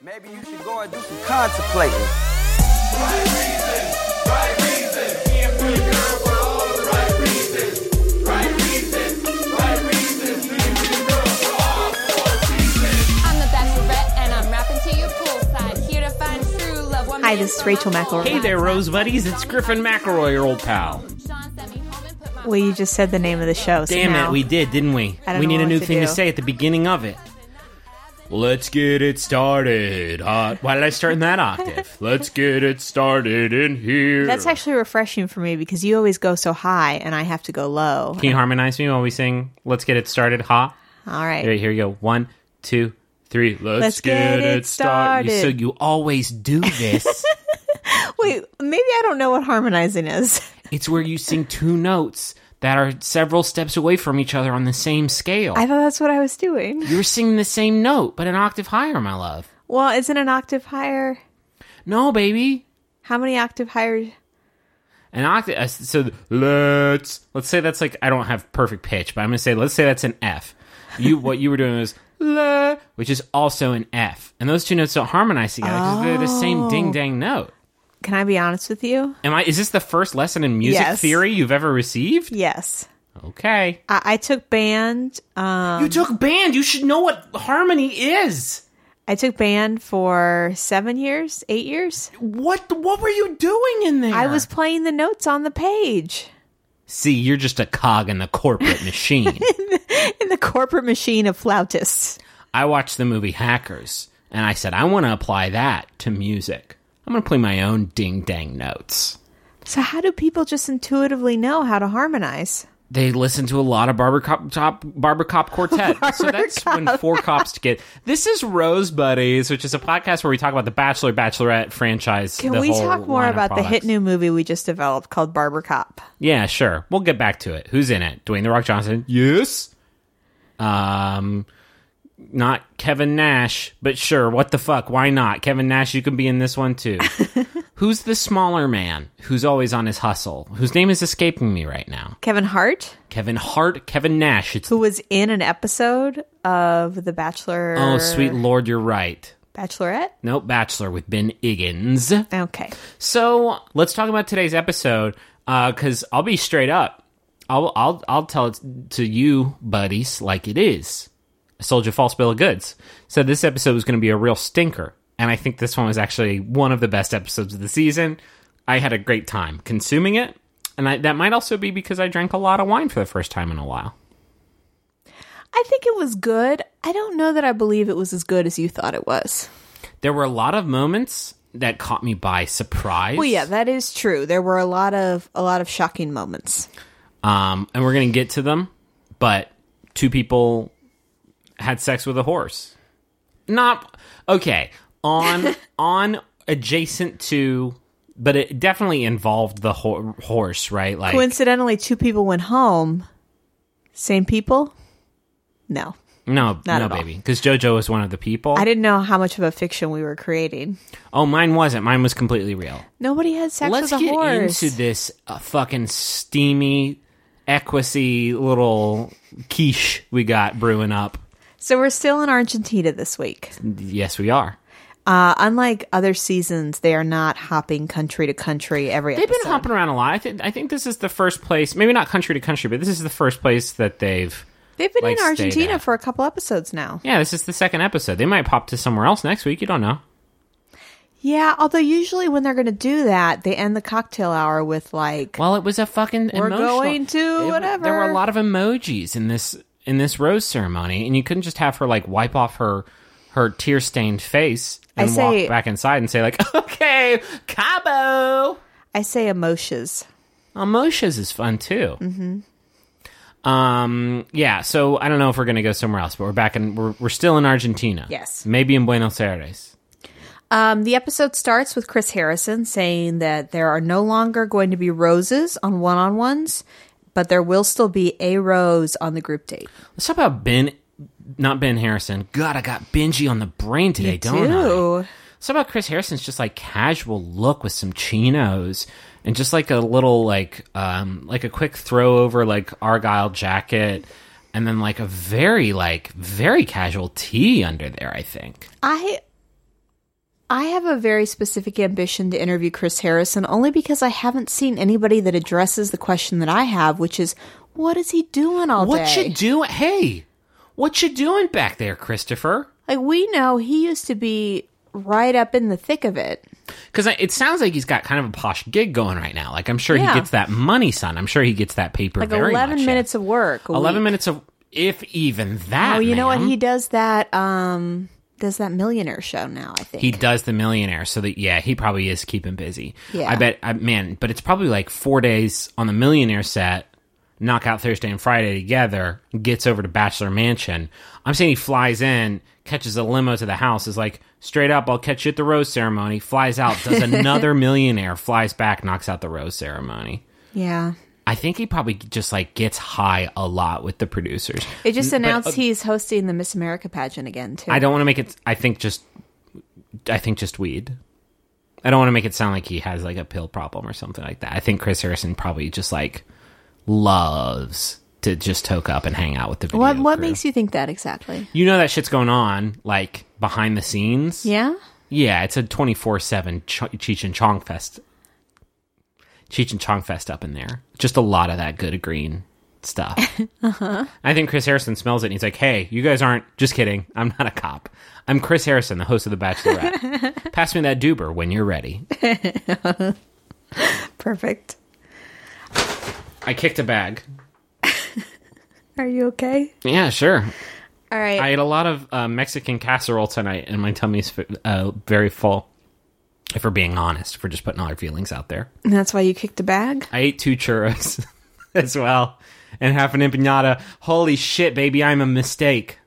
Maybe you should go and do some contemplating. I'm the Bachelorette, and I'm rapping to you poolside. Here to find true love. One Hi, this is Rachel my McElroy. Hey there, Rose Buddies. It's Griffin McElroy, your old pal. Sean sent me home and put my Well, you just said the name of the show. So Damn now- it, we did, didn't we? I don't we know need a new to thing to say at the beginning of it. Let's get it started. Hot. Why did I start in that octave? Let's get it started in here. That's actually refreshing for me because you always go so high and I have to go low. Can you harmonize me while we sing Let's Get It Started Hot? All right. Here, here you go. One, two, three. Let's, Let's get it started. So you always do this. Wait, maybe I don't know what harmonizing is. it's where you sing two notes that are several steps away from each other on the same scale. I thought that's what I was doing. You're singing the same note, but an octave higher, my love. Well, isn't an octave higher? No, baby. How many octave higher? An octave. uh, So let's let's say that's like I don't have perfect pitch, but I'm gonna say let's say that's an F. You what you were doing was la, which is also an F, and those two notes don't harmonize together because they're the same ding dang note. Can I be honest with you? Am I? Is this the first lesson in music Yes. theory you've ever received? Yes. Okay. I, I took band. Um, you took band. You should know what harmony is. I took band for seven years, eight years. What What were you doing in there? I was playing the notes on the page See, you're just a cog in the corporate machine. in the corporate machine of flautists. I watched the movie Hackers, and I said I want to apply that to music. I'm going to play my own ding dang notes. So, how do people just intuitively know how to harmonize? They listen to a lot of Barber Cop, top, Barber Cop Quartet. so that's when four cops get. This is Rose Buddies, which is a podcast where we talk about the Bachelor Bachelorette franchise. Can the we whole talk more about the hit new movie we just developed called Barber Cop? Yeah, sure. We'll get back to it. Who's in it? Dwayne the Rock Johnson. Yes. Um, not Kevin Nash, but sure. What the fuck? Why not? Kevin Nash, you can be in this one too. who's the smaller man who's always on his hustle? Whose name is escaping me right now? Kevin Hart, Kevin Hart, Kevin Nash. It's who was in an episode of The Bachelor. oh sweet lord, you're right. Bachelorette? Nope, Bachelor with Ben Higgins. Okay. So let's talk about today's episode. Uh, because I'll be straight up. I'll I'll I'll tell it to you, buddies, like it is. I sold you a false bill of goods. So this episode was going to be a real stinker, and I think this one was actually one of the best episodes of the season. I had a great time consuming it, and I, that might also be because I drank a lot of wine for the first time in a while. I think it was good. I don't know that I believe it was as good as you thought it was. There were a lot of moments that caught me by surprise. Well, yeah, that is true. There were a lot of a lot of shocking moments. um, and we're gonna get to them. But two people had sex with a horse. Not okay on on adjacent to, but it definitely involved the ho- horse, right? Like Coincidentally, two people went home. Same people? No. no, Not no, baby, because JoJo was one of the people. I didn't know how much of a fiction we were creating. oh, mine wasn't. Mine was completely real. Nobody had sex with a horse. Let's with a get horse. into this uh, fucking steamy, equisy little quiche we got brewing up. So we're still in Argentina this week. Yes, we are. Uh, unlike other seasons, they are not hopping country to country every They've episode. been hopping around a lot. I think I think this is the first place, maybe not country to country, but this is the first place that they've. They've been like, in Argentina for a couple episodes now. Yeah, this is the second episode. They might pop to somewhere else next week. You don't know. Yeah, although usually when they're going to do that, they end the cocktail hour with like, Well, it was a fucking. We're emotional- going to it- whatever. There were a lot of emojis in this in this rose ceremony, and you couldn't just have her like wipe off her her tear stained face and say- walk back inside and say like, "Okay, Cabo." I say emojis. Emotions is fun too. Mm-hmm. Um. Yeah. So I don't know if we're gonna go somewhere else, but we're back in. We're we're still in Argentina. Yes. Maybe in Buenos Aires. Um, the episode starts with Chris Harrison saying that there are no longer going to be roses on one on ones, but there will still be a rose on the group date. Let's talk about Ben. Not Ben Harrison. God, I got Benji on the brain today, don't I? Ew. Let's talk about Chris Harrison's just like casual look with some chinos and just like a little like um like a quick throw over like argyle jacket and then like a very like very casual tee under there. I think. I I have a very specific ambition to interview Chris Harrison only because I haven't seen anybody that addresses the question that I have, which is what is he doing all What day? What you doing? Hey, what you doing back there, Christopher? like we know he used to be right up in the thick of it. Because it sounds like he's got kind of a posh gig going right now. Like I'm sure Yeah. he gets that money, son. I'm sure he gets that paper. Like very 11 much, yeah. minutes of work. 11 week. minutes of, if even that. Oh, you know what? He does that um does that millionaire show now, I think. He does the millionaire, so that yeah, he probably is keeping busy. Yeah. I bet, I, man, but it's probably like four days on the millionaire set, knock out Thursday and Friday together, gets over to Bachelor Mansion. I'm saying he flies in, catches a limo to the house, is like straight up, I'll catch you at the rose ceremony. Flies out, does another millionaire, flies back, knocks out the rose ceremony. yeah. I think he probably just like gets high a lot with the producers. It just But, announced uh, he's hosting the Miss America pageant again too. I don't want to make it. I think just. I think just weed. I don't want to make it sound like he has like a pill problem or something like that. I think Chris Harrison probably just like loves to just toke up and hang out with the video What what crew. makes you think that exactly? you know that shit's going on like behind the scenes? Yeah? Yeah, it's a twenty four seven Cheech and Chong fest. Cheech and Chong fest up in there. Just a lot of that good green stuff. uh-huh. I think Chris Harrison smells it and he's like, "Hey, you guys aren't just kidding. I'm not a cop. I'm Chris Harrison, the host of The Bachelorette. Pass me that duber when you're ready." Perfect. I kicked a bag. Are you okay? Yeah, sure. All right. I ate a lot of uh, Mexican casserole tonight, and my tummy's uh, very full. If we're being honest, if we're just putting all our feelings out there. And that's why you kicked a bag? I ate two churros as well and half an empanada. Holy shit, baby, I'm a mistake.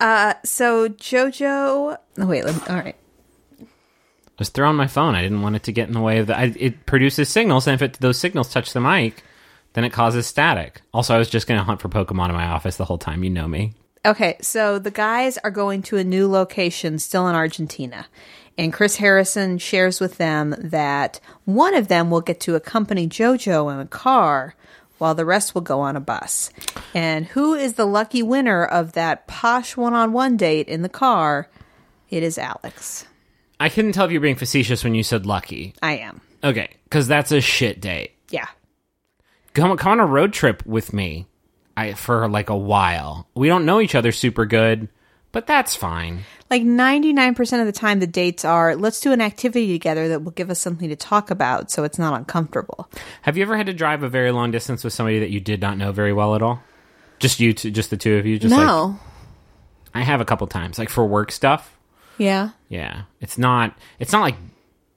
Uh, So Jojo oh, wait, let me, all right. I was throwing my phone. I didn't want it to get in the way of the. I, it produces signals, and if it, those signals touch the mic, then it causes static. Also, I was just going to hunt for Pokemon in my office the whole time. You know me. Okay, so the guys are going to a new location still in Argentina. And Chris Harrison shares with them that one of them will get to accompany JoJo in a car while the rest will go on a bus. And who is the lucky winner of that posh one on one date in the car? It is Alex. I couldn't tell if you were being facetious when you said lucky. I am. Okay, because that's a shit date. Yeah. come come on a road trip with me I, for like a while. We don't know each other super good, but that's fine. Like 99% of the time, the dates are let's do an activity together that will give us something to talk about so it's not uncomfortable. Have you ever had to drive a very long distance with somebody that you did not know very well at all? Just you two, just the two of you? Just like no. I have a couple times, like for work stuff. yeah. Yeah, it's not. It's not like.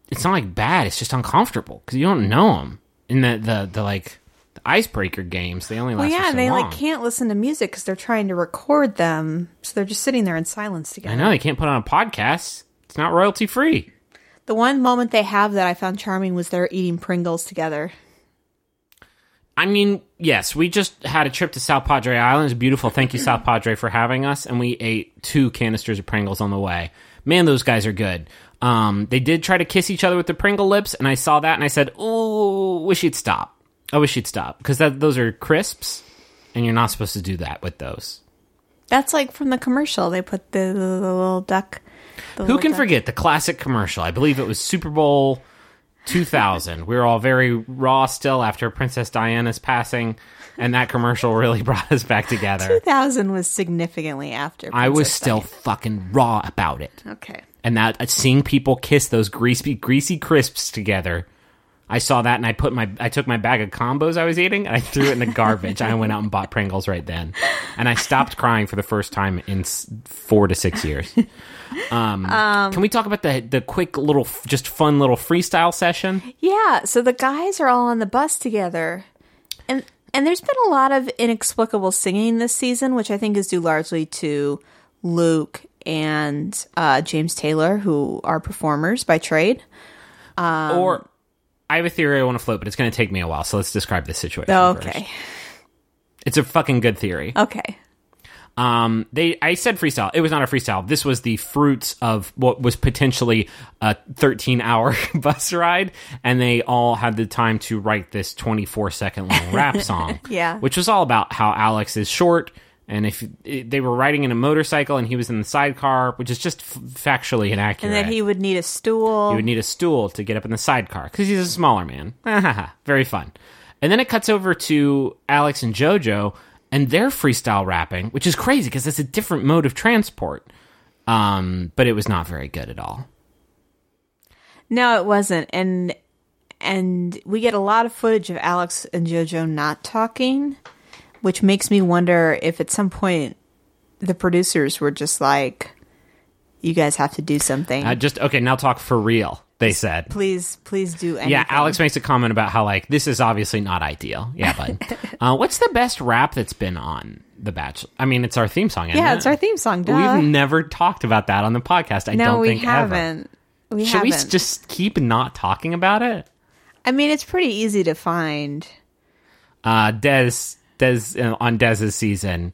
It's not like bad. It's just uncomfortable because you don't know them. In the the the like icebreaker games, they only last Well, yeah, so they long. like can't listen to music because they're trying to record them, so they're just sitting there in silence together. I know they can't put on a podcast. It's not royalty free. The one moment they have that I found charming was they're eating Pringles together. I mean, yes, we just had a trip to South Padre Island. It's beautiful. Thank you, South Padre, for having us. And we ate two canisters of Pringles on the way. Man, those guys are good. Um, they did try to kiss each other with the Pringle lips, and I saw that and I said, "Oh, wish you'd stop. I wish you'd stop because that those are crisps, and you're not supposed to do that with those." That's like from the commercial. They put the, the, the little duck. the Who little can duck- forget the classic commercial? I believe it was Super Bowl 2000. we were all very raw still after Princess Diana's passing, and that commercial really brought us back together. 2000 was significantly after. I was Princess still fucking raw about it. Okay. And that uh, seeing people kiss those greasy greasy crisps together. I saw that and I put my I took my bag of combos I was eating and I threw it in the garbage. I went out and bought Pringles right then. And I stopped crying for the first time in 4 to 6 years. Um, can we talk about the the quick little just fun little freestyle session? Yeah, so the guys are all on the bus together. And and there's been a lot of inexplicable singing this season, which I think is due largely to Luke and uh, James Taylor, who are performers by trade. or I have a theory I want to float, but it's going to take me a while. So let's describe this situation. Okay. first. It's a fucking good theory. Okay. Um, they, I said freestyle. It was not a freestyle. This was the fruits of what was potentially a 13 hour bus ride, and they all had the time to write this 24 second long rap song. Yeah. which was all about how Alex is short And if they were riding in a motorcycle and he was in the sidecar, which is just f- factually inaccurate, And that he would need a stool. he would need a stool to get up in the sidecar because he's a smaller man. Very fun. And then it cuts over to Alex and JoJo, and they're freestyle rapping, which is crazy because it's a different mode of transport. Um, but it was not very good at all. No, it wasn't. And and we get a lot of footage of Alex and JoJo not talking, which makes me wonder if at some point the producers were just like, "You guys have to do something. Uh, just okay, now talk for real. They said. please, please do anything." Yeah, Alex makes a comment about how like this is obviously not ideal. Yeah, but uh, what's the best rap that's been on The Bachelor? I mean, it's our theme song. Yeah, it? it's our theme song. Duh. We've never talked about that on the podcast. I no, don't we think ever. haven't. We Should we haven't. s- just keep not talking about it? I mean, it's pretty easy to find. Uh, Des, Des uh, on Dez's season,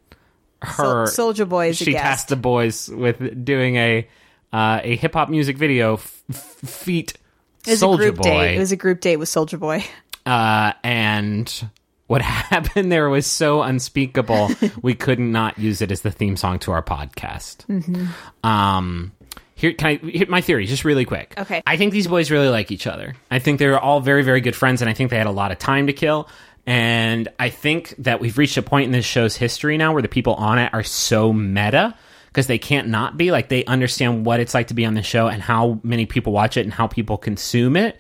her Soulja Boy she tasked the boys with doing a uh, a hip hop music video f- f- feat It was Soulja a group Boy, date. It was a group date with Soulja Boy. uh, and what happened there was so unspeakable we could not use it as the theme song to our podcast. Um, here, can I hit my theory just really quick? Okay. I think these boys really like each other. I think they're all very, very good friends, and I think they had a lot of time to kill. And I think that we've reached a point in this show's history now where the people on it are so meta because they can't not be. Like, they understand what it's like to be on the show and how many people watch it and how people consume it.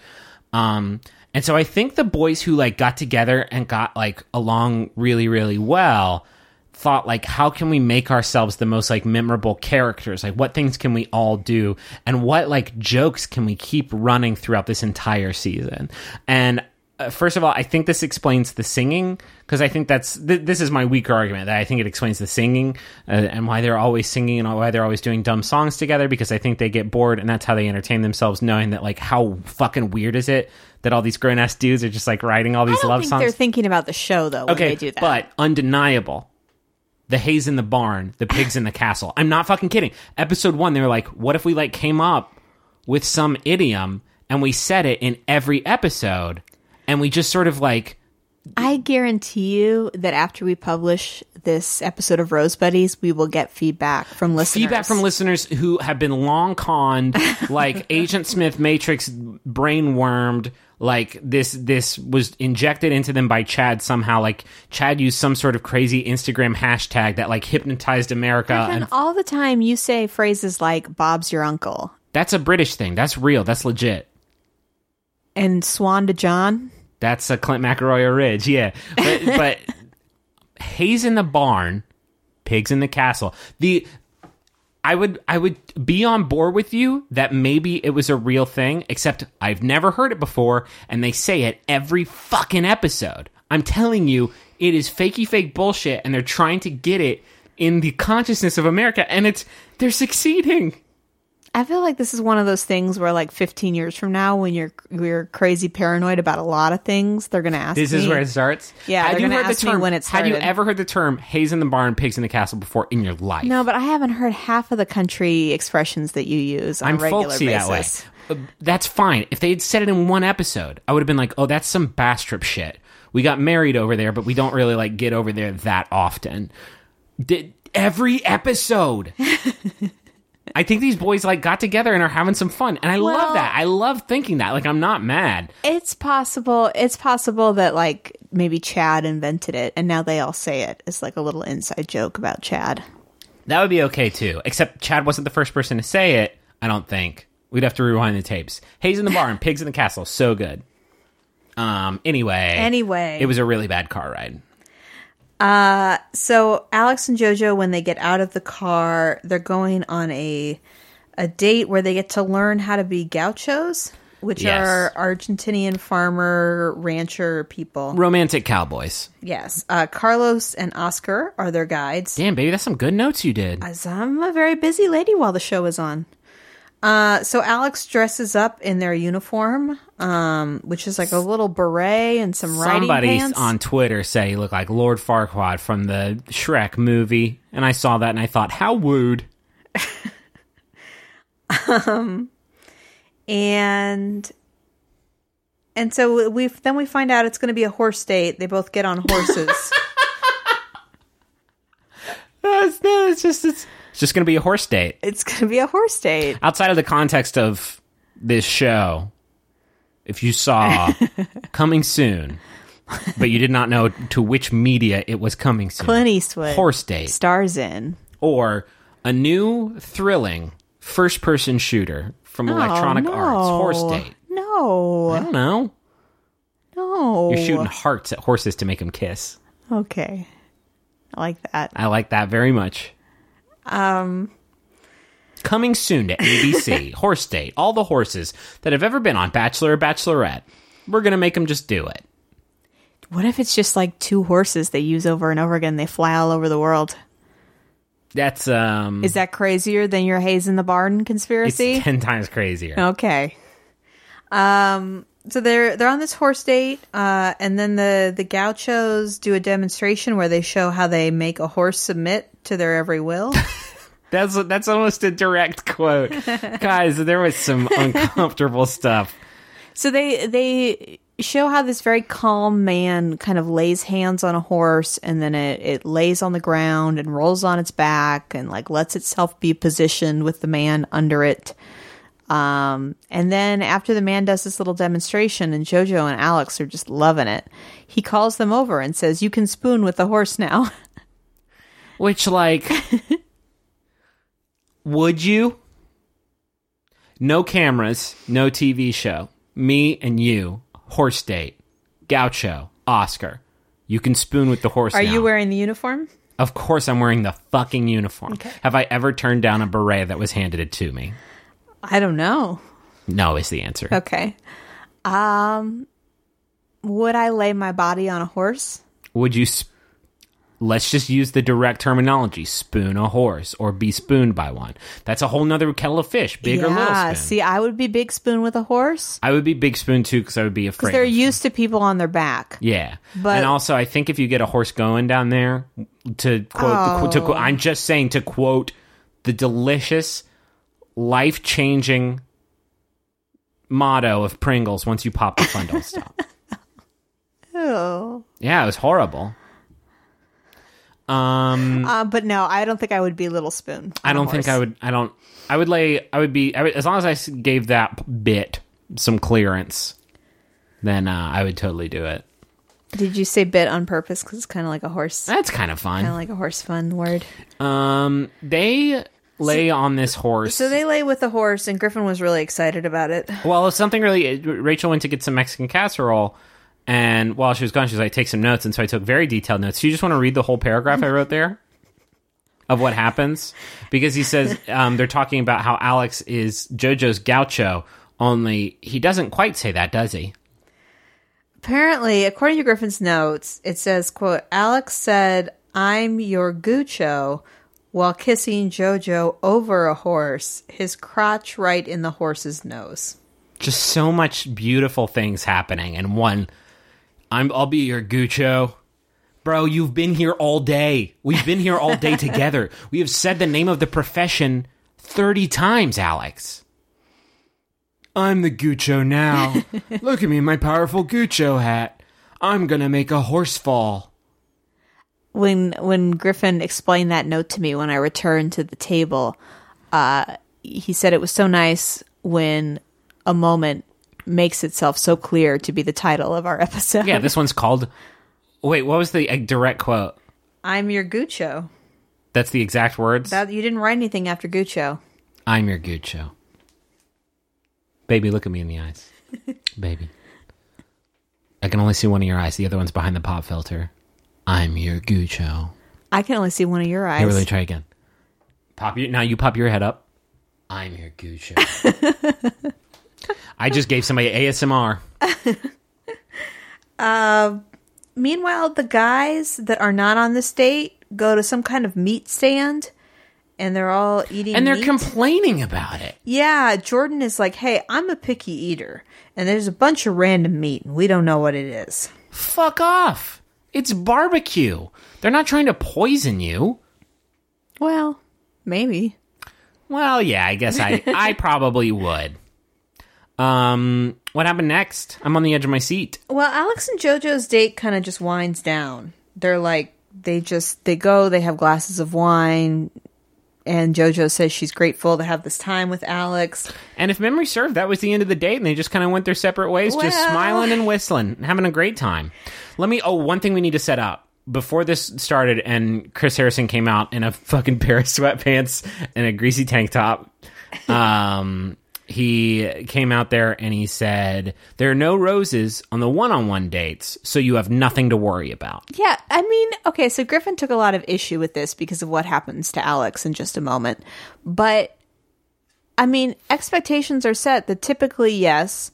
Um, and so I think the boys who like got together and got like along really, really well thought like how can we make ourselves the most like memorable characters like what things can we all do and what like jokes can we keep running throughout this entire season and uh, first of all i think this explains the singing because i think that's th- this is my weaker argument that i think it explains the singing uh, and why they're always singing and why they're always doing dumb songs together because i think they get bored and that's how they entertain themselves knowing that like how fucking weird is it that all these grown-ass dudes are just like writing all these love think songs they're thinking about the show though when okay, they do that. but undeniable. The haze in the barn, the pigs in the castle. I'm not fucking kidding. Episode one, they were like, what if we like came up with some idiom and we said it in every episode and we just sort of like I guarantee you that after we publish this episode of Rose Buddies, we will get feedback from listeners. feedback from listeners who have been long conned, like Agent Smith Matrix brainwormed, like this this was injected into them by Chad somehow. Like Chad used some sort of crazy Instagram hashtag that like hypnotized America And and all the time you say phrases like "Bob's your uncle" That's a British thing. That's real. That's legit. and "Swan to John." That's a Clint McElroy Ridge. Yeah, but, but Hay's in the barn, pigs in the castle. The I would I would be on board with you that maybe it was a real thing, except I've never heard it before, and they say it every fucking episode. I'm telling you, it is fakey fake bullshit, and they're trying to get it in the consciousness of America, and it's they're succeeding. I feel like this is one of those things where, like, 15 years from now, when you're you're crazy paranoid about a lot of things, they're gonna ask. This is where it starts. Yeah, Had you heard ask the me term when it Had you ever heard the term "haze in the barn, pigs in the castle" before in your life? No, but I haven't heard half of the country expressions that you use on I'm a regular folksy basis. that way. Uh, That's fine. If they had said it in one episode, I would have been like, "Oh, that's some Bastrop shit." We got married over there, but we don't really like get over there that often. Did every episode? I think these boys like got together and are having some fun, and I Well- love that. I love thinking that. Like, I'm not mad. It's possible. It's possible that like maybe Chad invented it, and now they all say it. It's like a little inside joke about Chad. That would be okay too. Except Chad wasn't the first person to say it. I don't think we'd have to rewind the tapes. Hay's in the barn, pigs in the castle, so good. Um. Anyway. Anyway. it was a really bad car ride. So Alex and JoJo, when they get out of the car, they're going on a a date where they get to learn how to be gauchos, which Yes. are Argentinian farmer rancher people. Romantic cowboys. Yes, uh, Carlos and Oscar are their guides. Damn, baby, that's some good notes you did. As I'm a very busy lady while the show is on. Uh, so Alex dresses up in their uniform, um, which is like a little beret and some riding Somebody pants. on Twitter said he looked like Lord Farquaad from the Shrek movie, and I saw that and I thought, how wooed. and and so we then we find out it's going to be a horse date. They both get on horses. no, it's, no, it's just it's, it's just gonna be a horse date. It's going to be a horse date. Outside of the context of this show, if you saw coming soon, but you did not know to which media it was coming soon, Clint Eastwood horse date, stars in. or a new thrilling first-person shooter from oh, Electronic Oh, no. Arts, horse date. No. I don't know. no. You're shooting hearts at horses to make them kiss. Okay, I like that. I like that very much. Um, Coming soon to ABC, Horse Date. All the horses that have ever been on Bachelor or Bachelorette. We're going to make them just do it. what if it's just like two horses they use over and over again? They fly all over the world. That's, um, Is that crazier than your Hay's in the Barn it's conspiracy? 10 times crazier. Okay. Um. So they're they're on this horse date, uh, and then the the gauchos do a demonstration where they show how they make a horse submit to their every will. That's, that's almost a direct quote. Guys, there was some uncomfortable stuff. so they they show how this very calm man kind of lays hands on a horse, and then it it lays on the ground and rolls on its back and like lets itself be positioned with the man under it. Um, and then after the man does this little demonstration and Jojo and Alex are just loving it, he calls them over and says, You can spoon with the horse now. Which, like, would you? No cameras, no TV show. Me and you, horse date, gaucho, Oscar. You can spoon with the horse. Are now. you wearing the uniform? Of course, I'm wearing the fucking uniform. Have I ever turned down a beret that was handed it to me? I don't know. No, is the answer. Okay. Um, would I lay my body on a horse? Would you? Sp- Let's just use the direct terminology: spoon a horse or be spooned by one. That's a whole nother kettle of fish, big or little spoon. See, I would be big spoon with a horse I would be big spoon too because I would be afraid. because they're of- used to people on their back. Yeah, But- and also I think if you get a horse going down there, to quote, to, Oh. quote I'm just saying to quote the delicious, life changing motto of Pringles: "Once you pop the fun don't stop." Oh. Yeah, it was horrible. Um, Uh, but no, I don't think I would be little spoon. I don't think I would. I don't. I would lay. I would be. I would, as long as I gave that bit some clearance, then uh, I would totally do it. Did you say bit on purpose? Because it's kind of like a horse, That's kind of fun. kind of like a horse fun word. Um, they lay on this horse. So they lay with the horse, and Griffin was really excited about it. well, something really. Rachel went to get some Mexican casserole, and while she was gone, she was like, "Take some notes." And so I took very detailed notes. Do you just want to read the whole paragraph I wrote there of what happens? Because he says um, they're talking about how Alex is JoJo's gaucho. Only he doesn't quite say that, does he? Apparently, according to Griffin's notes, it says, quote, Alex said, I'm your Gucho while kissing Jojo over a horse, his crotch right in the horse's nose. just so much beautiful things happening and one I'm I'll be your Gucho. Bro, you've been here all day. We've been here all day together. We have said the name of the profession 30 times, Alex. I'm the Gucho now. Look at me in my powerful Gucho hat. I'm going to make a horse fall. When when Griffin explained that note to me when I returned to the table, uh, he said it was so nice when a moment makes itself so clear to be the title of our episode. Yeah, this one's called Wait, what was the uh, direct quote? I'm your Gucho. That's the exact words. That you didn't write anything after Gucho. I'm your Guccio. Baby, look at me in the eyes. Baby. I can only see one of your eyes. The other one's behind the pop filter. I'm your Guccio. I can only see one of your eyes. Here, let me try again. Pop your now. You pop your head up. I'm your Guccio. I just gave somebody ASMR. Uh, meanwhile, the guys that are not on this date go to some kind of meat stand and they're all eating And they're meat. complaining about it. Yeah, Jordan is like, "Hey, I'm a picky eater, and there's a bunch of random meat, and we don't know what it is." Fuck off. It's barbecue. They're not trying to poison you. Well, maybe. Well, yeah, I guess I I probably would. Um, what happened next? I'm on the edge of my seat. Well, Alex and JoJo's date kind of just winds down. They're like they just they go. They have glasses of wine, and JoJo says she's grateful to have this time with Alex. And if memory served, that was the end of the date, and they just kind of went their separate ways, just smiling and whistling, and having a great time. Let me. Oh, one thing we need to set up before this started, and Chris Harrison came out in a fucking pair of sweatpants and a greasy tank top. Um, he came out there and he said, "There are no roses on the one-on-one dates, so you have nothing to worry about." Yeah, I mean, okay, so Griffin took a lot of issue with this because of what happens to Alex in just a moment. But I mean, expectations are set that typically, yes,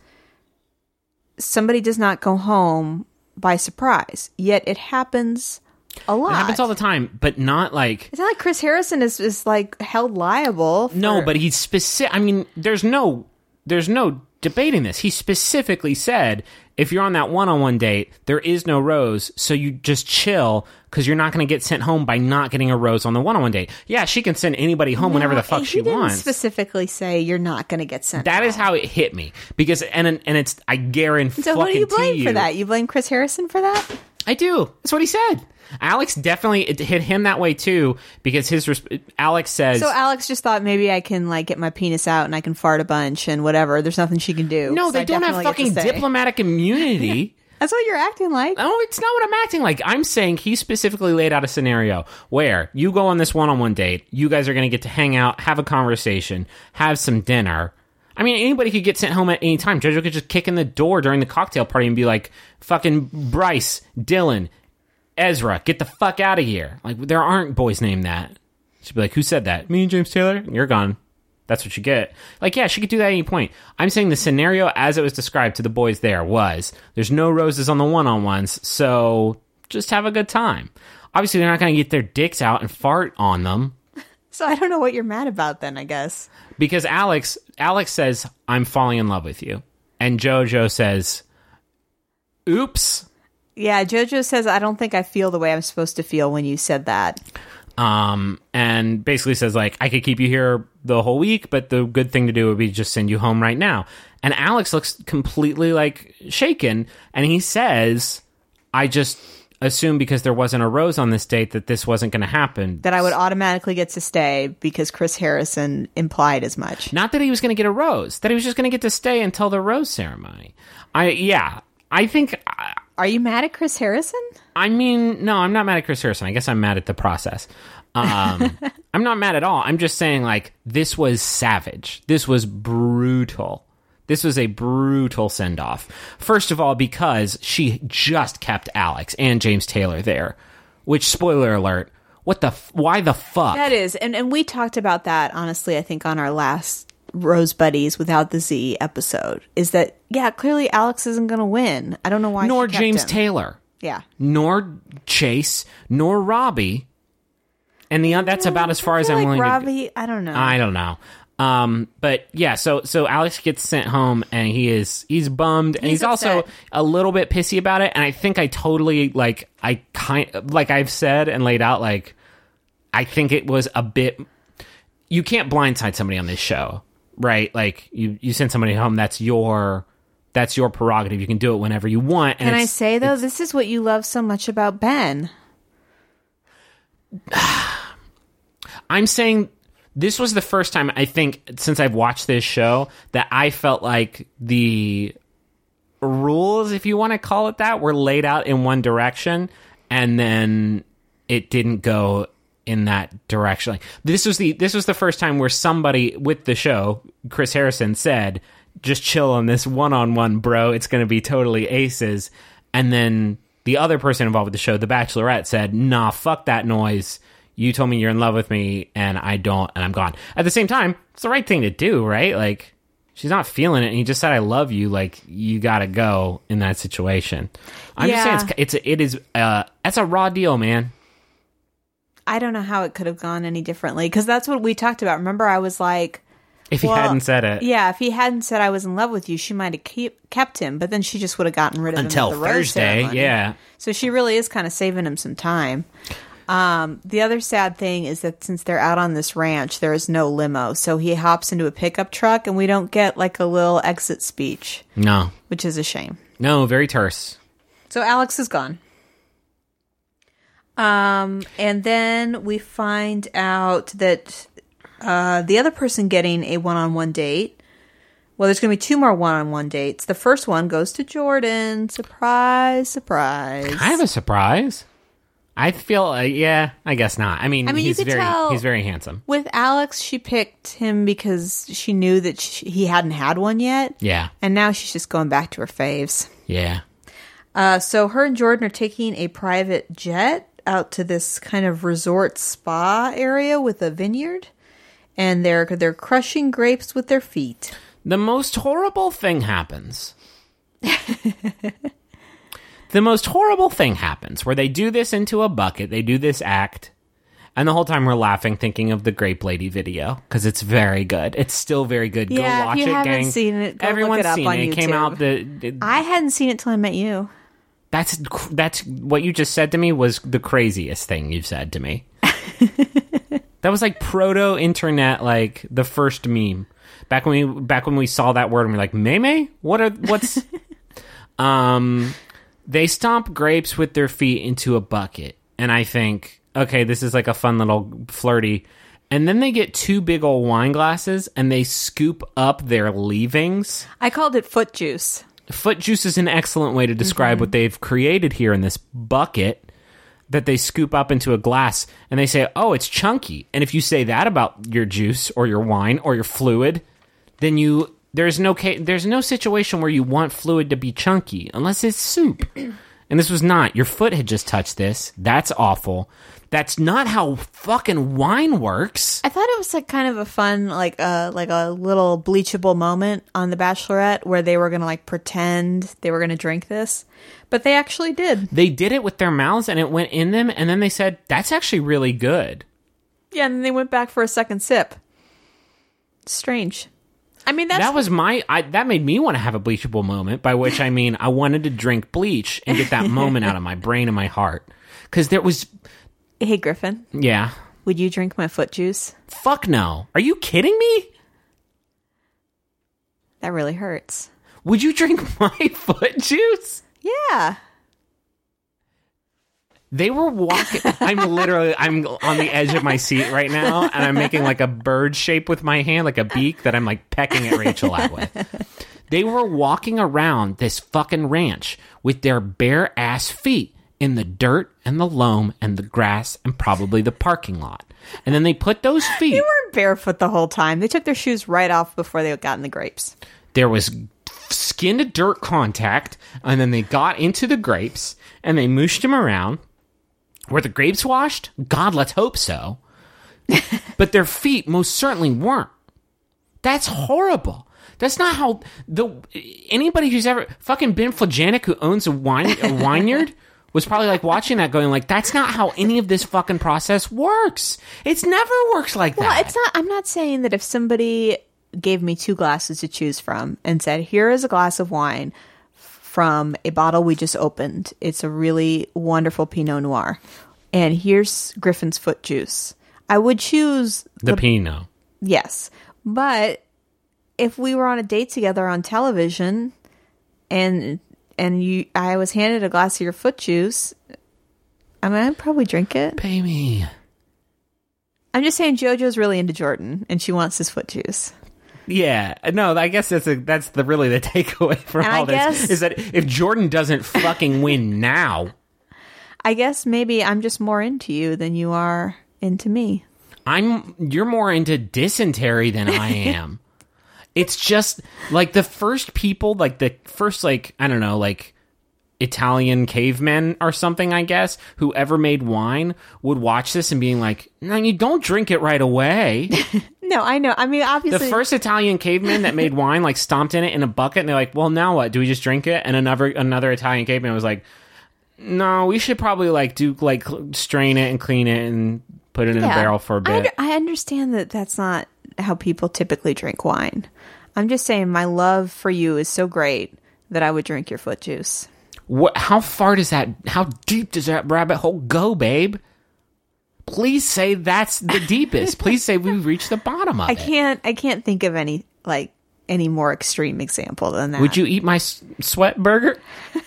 somebody does not go home by surprise. Yet it happens a lot. It happens all the time, but not like it's not like Chris Harrison is, is like held liable. For, No, but he's specific. I mean, there's no, there's no debating this. He specifically said, if you're on that one-on-one date, there is no rose, so you just chill because you're not going to get sent home by not getting a rose on the one-on-one date. Yeah, she can send anybody home whenever the fuck he she didn't wants. specifically say you're not going to get sent. that is home. how it hit me because, and and it's I guarantee. So who do you blame you, for that? You blame Chris Harrison for that? I do. That's what he said. Alex definitely it hit him that way too because his resp- Alex says So Alex just thought maybe I can like get my penis out and I can fart a bunch and whatever. There's nothing she can do. no, So they I don't have definitely get to fucking diplomatic immunity. That's what you're acting like. No, it's not what I'm acting like. I'm saying he specifically laid out a scenario where you go on this one on one date, you guys are going to get to hang out, have a conversation, have some dinner. I mean, anybody could get sent home at any time. Jojo could just kick in the door during the cocktail party and be like, fucking Bryce, Dylan, Ezra, get the fuck out of here. Like, there aren't boys named that. She'd be like, who said that? Me and James Taylor? You're gone. That's what you get. Like, yeah, she could do that at any point. I'm saying the scenario as it was described to the boys there was there's no roses on the one on ones, so just have a good time. Obviously, they're not going to get their dicks out and fart on them So I don't know what you're mad about then, I guess. because Alex Alex says I'm falling in love with you, and JoJo says, "Oops." Yeah, JoJo says I don't think I feel the way I'm supposed to feel when you said that. um, and basically says like I could keep you here the whole week, but the good thing to do would be just send you home right now. And Alex looks completely like shaken, and he says, "I just assume because there wasn't a rose on this date that this wasn't going to happen. That I would automatically get to stay because Chris Harrison implied as much. Not that he was going to get a rose, that he was just going to get to stay until the rose ceremony. I yeah, I think." Are you mad at Chris Harrison? I mean, no, I'm not mad at Chris Harrison. I guess I'm mad at the process. Um, I'm not mad at all. I'm just saying, like, this was savage. This was brutal. This was a brutal send off. First of all, because she just kept Alex and James Taylor there, which, spoiler alert, what the, f- why the fuck? That is, and and we talked about that honestly. I think on our last Rose Buddies without the Z episode is that yeah, clearly Alex isn't going to win. I don't know why. nor James him. Taylor, Yeah, nor Chase, nor Robbie. And the that's about as far as I'm like willing to Robbie. I don't know. I don't know. Um, but yeah, so so Alex gets sent home and he is he's bummed and he's, He's also a little bit pissy about it. And I think I totally like I kind like I've said and laid out like I think it was a bit. You can't blindside somebody on this show, right? Like you you send somebody home. That's your that's your prerogative. You can do it whenever you want. And Can I say though, this is what you love so much about Ben. I'm saying this was the first time I think since I've watched this show that I felt like the rules, if you want to call it that, were laid out in one direction and then it didn't go in that direction. Like this was the this was the first time where somebody with the show, Chris Harrison said, "Just chill on this one-on-one, bro. It's going to be totally aces." And then the other person involved with the show, the Bachelorette, said, "Nah, fuck that noise." You told me you're in love with me, and I don't, and I'm gone. At the same time, it's the right thing to do, right? Like, she's not feeling it, and he just said, "I love you." Like, you gotta go in that situation. I'm Yeah. just saying, it's, it's it is uh, that's a raw deal, man. I don't know how it could have gone any differently because that's what we talked about. Remember, I was like, If he Well, hadn't said it, yeah, if he hadn't said I was in love with you, she might have keep, kept him, but then she just would have gotten rid of until him until Thursday, yeah. So she really is kind of saving him some time. Um, the other sad thing is that since they're out on this ranch, there is no limo. So he hops into a pickup truck and we don't get like a little exit speech, No, which is a shame. no, very terse. So Alex is gone. And then we find out that uh, the other person getting a one on one date. Well, there's going to be two more one on one dates. The first one goes to Jordan. Surprise, surprise. I have a surprise. I feel, uh, yeah, I guess not. I mean, I mean, you he's could very, tell- he's very handsome. With Alex, she picked him because she knew that she, he hadn't had one yet. Yeah, And now she's just going back to her faves. yeah. Uh, so her and Jordan are taking a private jet out to this kind of resort spa area with a vineyard, and they're they're crushing grapes with their feet. The most horrible thing happens. the most horrible thing happens where they do this into a bucket. They do this act. And the whole time we're laughing, thinking of the Grape Lady video because it's very good. It's still very good. Yeah, go if watch you it, haven't gang. seen it, Everyone's it up seen on it. It came out the, the I hadn't seen it till I met you. That's that's what you just said to me was the craziest thing you've said to me. that was like proto internet, like the first meme. Back when we back when we saw that word and we are like, Meme? What are what's um they stomp grapes with their feet into a bucket. And I think, okay, this is like a fun little flirty. And then they get two big old wine glasses and they scoop up their leavings I called it foot juice. Foot juice is an excellent way to describe what mm-hmm. they've created here in this bucket that they scoop up into a glass and they say, "Oh, it's chunky." And if you say that about your juice or your wine or your fluid, then you there's no ca- there's no situation where you want fluid to be chunky unless it's soup. and this was not. Your foot had just touched this. That's awful. That's not how fucking wine works. I thought it was like kind of a fun, like a like a little bleachable moment on The Bachelorette where they were gonna like pretend they were gonna drink this, but they actually did. They did it with their mouths and it went in them and then they said, "That's actually really good." Yeah, and then they went back for a second sip. Strange. I mean, that's that was my I, that made me want to have a bleachable moment by which i mean i wanted to drink bleach and get that moment out of my brain and my heart because there was hey Griffin, yeah. Would you drink my foot juice? fuck no. Are you kidding me? That really hurts. would you drink my foot juice? Yeah. they were walking i'm literally i'm on the edge of my seat right now and i'm making like a bird shape with my hand like a beak that i'm like pecking at rachel out with. They were walking around this fucking ranch with their bare ass feet in the dirt and the loam and the grass and probably the parking lot and then they put those feet They weren't barefoot the whole time. They took their shoes right off before they got in the grapes. there was skin to dirt contact, and then they got into the grapes and they mooshed them around. Were the grapes washed? God, let's hope so. but their feet most certainly weren't. That's horrible. That's not how the anybody who's ever fucking been Flagenic who owns a wine a vineyard was probably like watching that going like that's not how any of this fucking process works. It's never works like that. Well, it's not. I'm not saying that if somebody gave me two glasses to choose from and said, "Here is a glass of wine from a bottle we just opened. It's a really wonderful Pinot Noir, and here's Griffin's foot juice." I would choose the Pinot. yes, but if we were on a date together on television, and and you, I was handed a glass of your foot juice. I mean, I'd probably drink it. Pay me. I'm just saying, JoJo's really into Jordan, and she wants his foot juice. Yeah, no, I guess that's a, that's the really the takeaway from And I all this guess- is that if Jordan doesn't fucking win now, I guess maybe I'm just more into you than you are into me. I'm you're more into dysentery than I am. It's just like the first people, like the first like I don't know, like Italian cavemen or something, I guess, who ever made wine would watch this and being like, "No, you don't drink it right away." No, I know. I mean, obviously. the first Italian caveman that made wine like stomped in it in a bucket and they're like, "Well, now what? Do we just drink it?" And another another Italian caveman was like, "No, we should probably like do like strain it and clean it and put it in a barrel for a bit." under- I understand that that's not how people typically drink wine. I'm just saying my love for you is so great that I would drink your foot juice. What, how far does that, how deep does that rabbit hole go, babe? Please say that's the deepest. Please say we've reached the bottom of I it. I can't, I can't think of any, like, any more extreme example than that. Would you eat my s- sweat burger?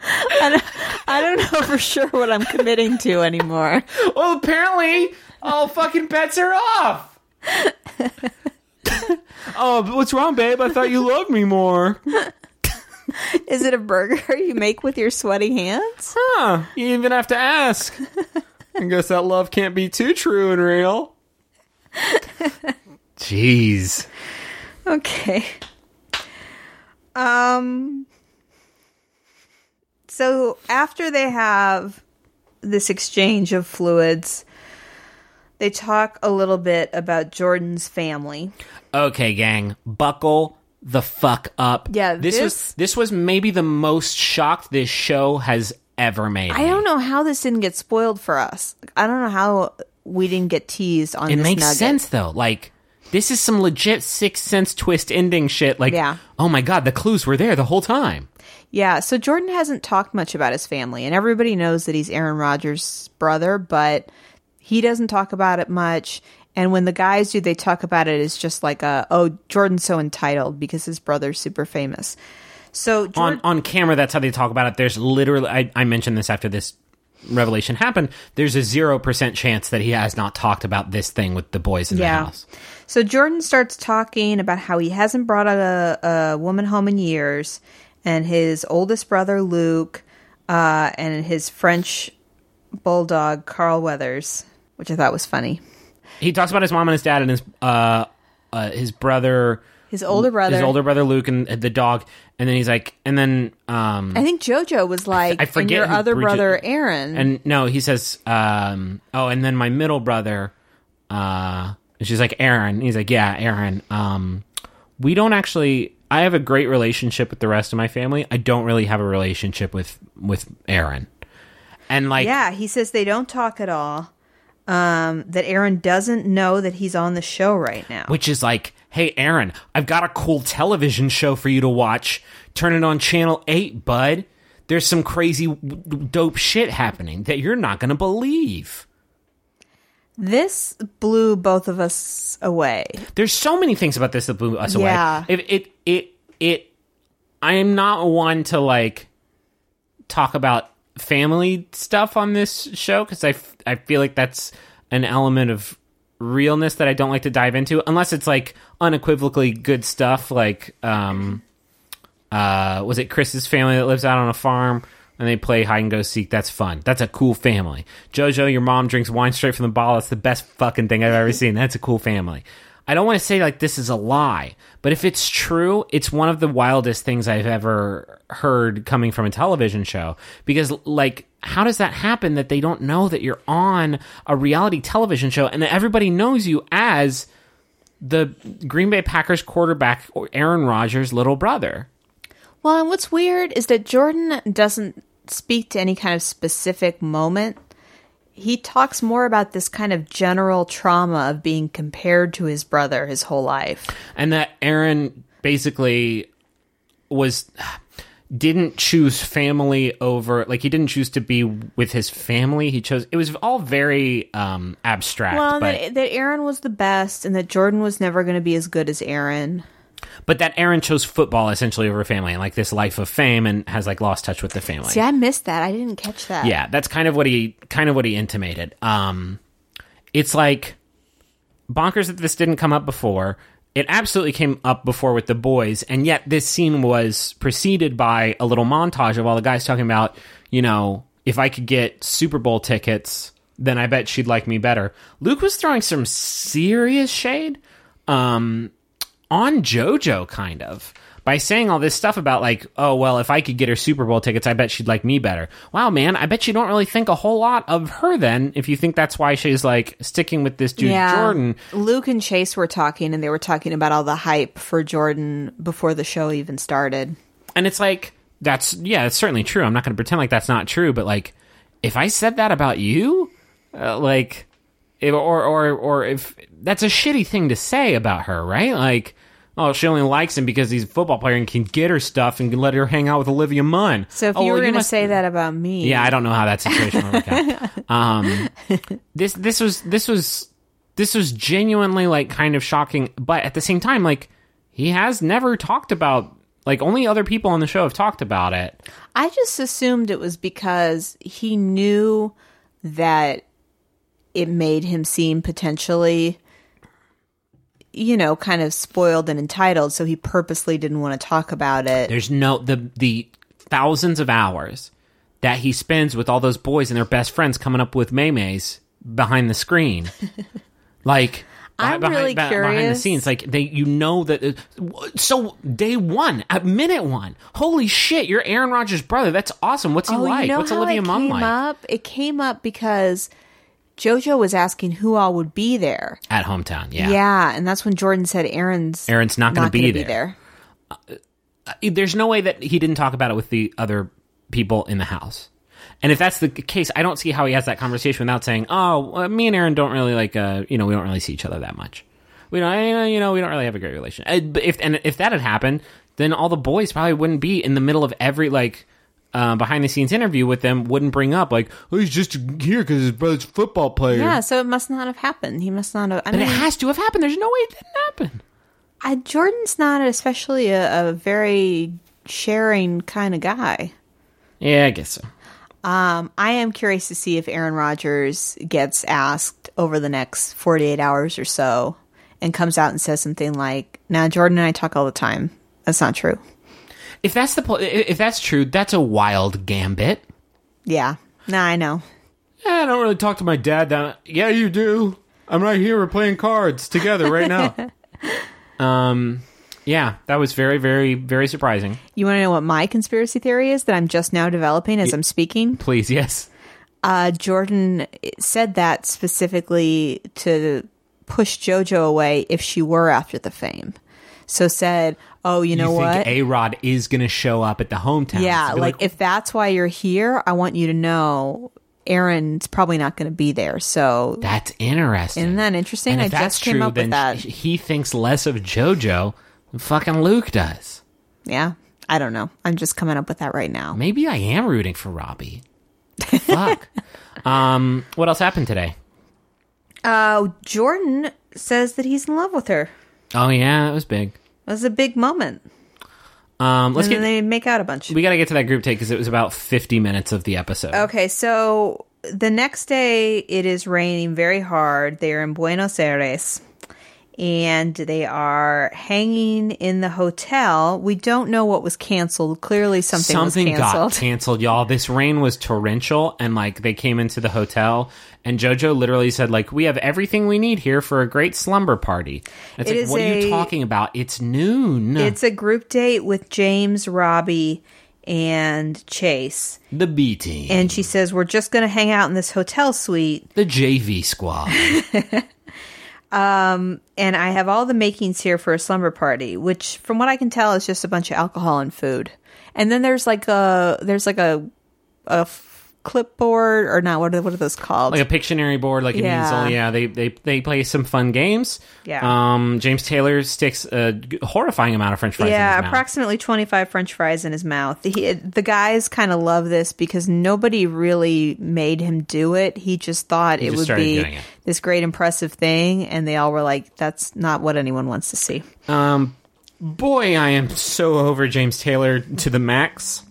know for sure what I'm committing to anymore. well, apparently, all fucking bets are off. oh, but what's wrong, babe? I thought you loved me more. Is it a burger you make with your sweaty hands? Huh? You even have to ask. I guess that love can't be too true and real. Jeez. Okay. Um so after they have this exchange of fluids, they talk a little bit about Jordan's family. Okay, gang, buckle the fuck up. Yeah, this, this- was this was maybe the most shocked this show has ever made. I don't know how this didn't get spoiled for us. I don't know how we didn't get teased on It makes nugget. sense though. Like this is some legit sixth sense twist ending shit. Like, Yeah. oh my god, the clues were there the whole time. Yeah, so Jordan hasn't talked much about his family, and everybody knows that he's Aaron Rodgers' brother, but he doesn't talk about it much. And when the guys do, they talk about it as just like a, oh, Jordan's so entitled because his brother's super famous. So Jordan, on on camera that's how they talk about it there's literally i, I mentioned this after this revelation happened there's a 0% chance that he has not talked about this thing with the boys in the house So Jordan starts talking about how he hasn't brought a, a woman home in years, and his oldest brother Luke, uh, and his French bulldog Carl Weathers, which I thought was funny. he talks about his mom and his dad and his uh, uh his brother His older brother, his older brother luke and the dog and then he's like and then um I think JoJo was like, I forget and your other Bridget- brother Aaron. and no he says um oh and then my middle brother uh and she's like aaron and he's like yeah aaron um we don't actually i have a great relationship with the rest of my family i don't really have a relationship with with aaron and like yeah, he says they don't talk at all. Um, that Aaron doesn't know that he's on the show right now. which is like hey aaron i've got a cool television show for you to watch turn it on channel 8 bud there's some crazy dope shit happening that you're not gonna believe This blew both of us away. there's so many things about this that blew us away. Yeah. If it it it it I am not one to like talk about family stuff on this show because I, f- I feel like that's an element of realness that I don't like to dive into unless it's like unequivocally good stuff like um uh was it Chris's family that lives out on a farm and they play hide and go seek? That's fun. That's a cool family. Jojo your mom drinks wine straight from the bottle. That's the best fucking thing I've ever seen. That's a cool family I don't want to say like this is a lie but if it's true it's one of the wildest things I've ever heard coming from a television show because like how does that happen that they don't know that you're on a reality television show and that everybody knows you as the Green Bay Packers quarterback Aaron Rodgers' little brother. Well, and what's weird is that Jordan doesn't speak to any kind of specific moment. He talks more about this kind of general trauma of being compared to his brother his whole life. And that Aaron basically was didn't choose family over like he didn't choose to be with his family. He chose it was all very um abstract, Well, but that, that Aaron was the best and that Jordan was never going to be as good as Aaron. But that Aaron chose football essentially over family and like this life of fame and has like lost touch with the family. See, I missed that. I didn't catch that. Yeah, that's kind of what he kind of what he intimated. Um it's like bonkers that this didn't come up before. It absolutely came up before with the boys, and yet this scene was preceded by a little montage of all the guys talking about, you know, if I could get Super Bowl tickets, then I bet she'd like me better. Luke was throwing some serious shade um on JoJo kind of by saying all this stuff about like, oh well, if I could get her Super Bowl tickets, I bet she'd like me better. Wow, man, I bet you don't really think a whole lot of her then if you think that's why she's like sticking with this dude Jordan. Luke and Chase were talking, and they were talking about all the hype for Jordan before the show even started. And it's like that's yeah, it's certainly true. I'm not going to pretend like that's not true, but like if I said that about you, uh, like if, or or or if that's a shitty thing to say about her, right? Like oh, she only likes him because he's a football player and can get her stuff and can let her hang out with Olivia Munn. So if Oh, you well, were going to say that about me, Yeah, I don't know how that situation would work out. Um, this this was this was this was genuinely like kind of shocking, but at the same time, like he has never talked about Like only other people on the show have talked about it. I just assumed it was because he knew that it made him seem potentially, you know, kind of spoiled and entitled. So he purposely didn't want to talk about it. There's no the the thousands of hours that he spends with all those boys and their best friends coming up with maymays behind the screen. like I'm behind, really be- behind the scenes like they you know that so day 1 at minute 1 holy shit you're Aaron Rodgers brother that's awesome what's he oh, like you know what's Olivia it Munn came like up? It came up because JoJo was asking who all would be there. at hometown yeah, Yeah, and that's when Jordan said Aaron's Aaron's not going to be, gonna there. there's no way that he didn't talk about it with the other people in the house. And if that's the case, I don't see how he has that conversation without saying, "Oh, uh, me and Aaron don't really like, uh, you know, we don't really see each other that much. We don't, you know, we don't really have a great relation." Uh, if and if that had happened, then all the boys probably wouldn't be in the middle of every like uh, behind the scenes interview with them. Wouldn't bring up like, "Oh, he's just here because his brother's a football player." Yeah, so it must not have happened. He must not have. I but mean, it has to have happened. There's no way it didn't happen. I, Jordan's not especially a, a very sharing kind of guy. Yeah, I guess so. Um, I am curious to see if Aaron Rodgers gets asked over the next 48 hours or so and comes out and says something like, Now, Jordan and I talk all the time. That's not true. If that's the pl- if that's true, that's a wild gambit. Yeah. Nah, I know. Yeah, I don't really talk to my dad that. Yeah, you do. I'm right here. We're playing cards together right now. um, yeah, that was very, very, very surprising. You want to know what my conspiracy theory is that I'm just now developing as I'm speaking? Please, yes. Uh, Jordan said that specifically to push JoJo away if she were after the fame. So said, "Oh, you know you what? A Rod is going to show up at the hometown? yeah, To be like, if that's why you're here, I want you to know Aaron's probably not going to be there." So that's interesting. Isn't that interesting? And I if just that's came true, up with then that. he thinks less of JoJo than fucking Luke does. yeah, I don't know. I'm just coming up with that right now. Maybe I am rooting for Robbie. Fuck. um, what else happened today? Uh, Jordan says that he's in love with her. Oh yeah, it was big. Was a big moment. Um, let's and get. they make out a bunch. we got to get to that group take because it was about 50 minutes of the episode. Okay, so the next day it is raining very hard. They are in Buenos Aires and they are hanging in the hotel. We don't know what was canceled. Clearly something, Something was got canceled. canceled, y'all. This rain was torrential, and like they came into the hotel, and JoJo literally said, "Like we have everything we need here for a great slumber party." It's It like, what are you talking about? It's noon. It's a group date with James, Robbie, and Chase. the B team, And she says, We're just going to hang out in this hotel suite. the JV squad. Um, and I have all the makings here for a slumber party, which, from what I can tell, is just a bunch of alcohol and food. And then there's like a there's like a a clipboard or not what are, what are those called? like a Pictionary board, like an Yeah. easel. Yeah, they they they play some fun games. Yeah. Um, James Taylor sticks a horrifying amount of French fries. in yeah, his mouth. approximately 25 french fries in his mouth. He, the guys kind of love this because nobody really made him do it. He just thought it just would be it. this great impressive thing and they all were like that's not what anyone wants to see. Um, boy, I am so over James Taylor to the max.